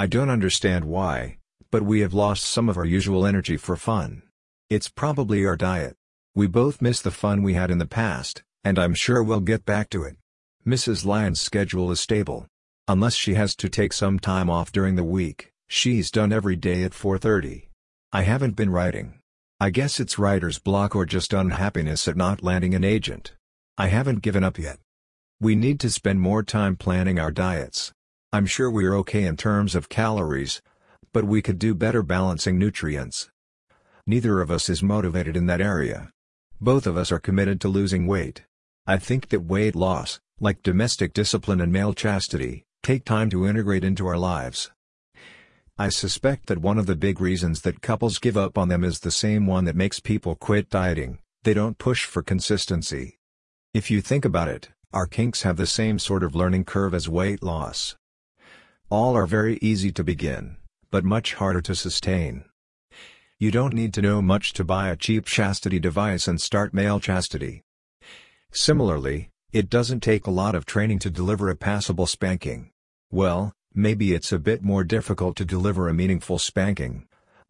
I don't understand why, but we have lost some of our usual energy for fun. It's probably our diet. We both miss the fun we had in the past, and I'm sure we'll get back to it. Mrs. Lyon's schedule is stable. Unless she has to take some time off during the week, she's done every day at 4.30. I haven't been writing. I guess it's writer's block or just unhappiness at not landing an agent. I haven't given up yet. We need to spend more time planning our diets. I'm sure we're okay in terms of calories, but we could do better balancing nutrients. Neither of us is motivated in that area. Both of us are committed to losing weight. I think that weight loss, like domestic discipline and male chastity, take time to integrate into our lives. I suspect that one of the big reasons that couples give up on them is the same one that makes people quit dieting, they don't push for consistency. If you think about it, our kinks have the same sort of learning curve as weight loss. All are very easy to begin, but much harder to sustain. You don't need to know much to buy a cheap chastity device and start male chastity. Similarly, it doesn't take a lot of training to deliver a passable spanking. Well, maybe it's a bit more difficult to deliver a meaningful spanking.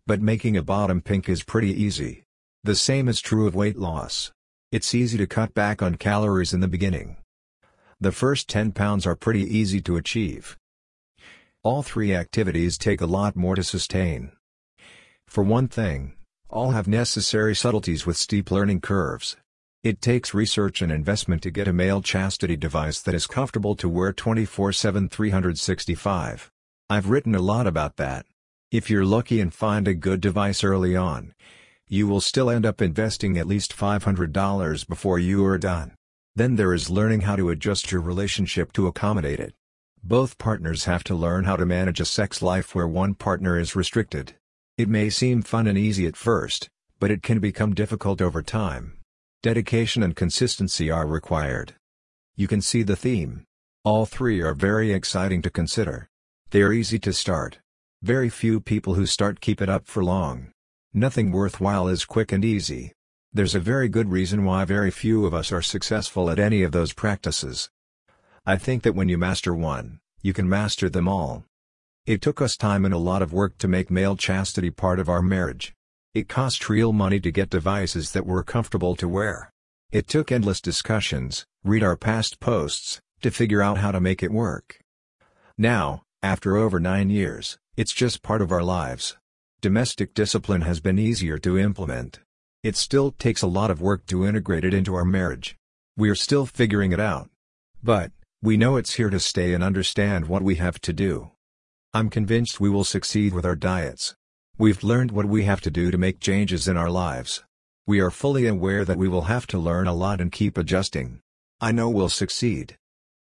But making a bottom pink is pretty easy. The same is true of weight loss. It's easy to cut back on calories in the beginning. The first 10 pounds are pretty easy to achieve. All three activities take a lot more to sustain. For one thing, all have necessary subtleties with steep learning curves. It takes research and investment to get a male chastity device that is comfortable to wear 24-7 365. I've written a lot about that. If you're lucky and find a good device early on, you will still end up investing at least $500 before you are done. Then there is learning how to adjust your relationship to accommodate it. Both partners have to learn how to manage a sex life where one partner is restricted. It may seem fun and easy at first, but it can become difficult over time. Dedication and consistency are required. You can see the theme. All three are very exciting to consider. They are easy to start. Very few people who start keep it up for long. Nothing worthwhile is quick and easy. There's a very good reason why very few of us are successful at any of those practices. I think that when you master one, you can master them all. It took us time and a lot of work to make male chastity part of our marriage. It cost real money to get devices that were comfortable to wear. It took endless discussions, read our past posts, to figure out how to make it work. Now, after over nine years, it's just part of our lives. Domestic discipline has been easier to implement. It still takes a lot of work to integrate it into our marriage. We're still figuring it out. But, we know it's here to stay and understand what we have to do. I'm convinced we will succeed with our diets. We've learned what we have to do to make changes in our lives. We are fully aware that we will have to learn a lot and keep adjusting. I know we'll succeed.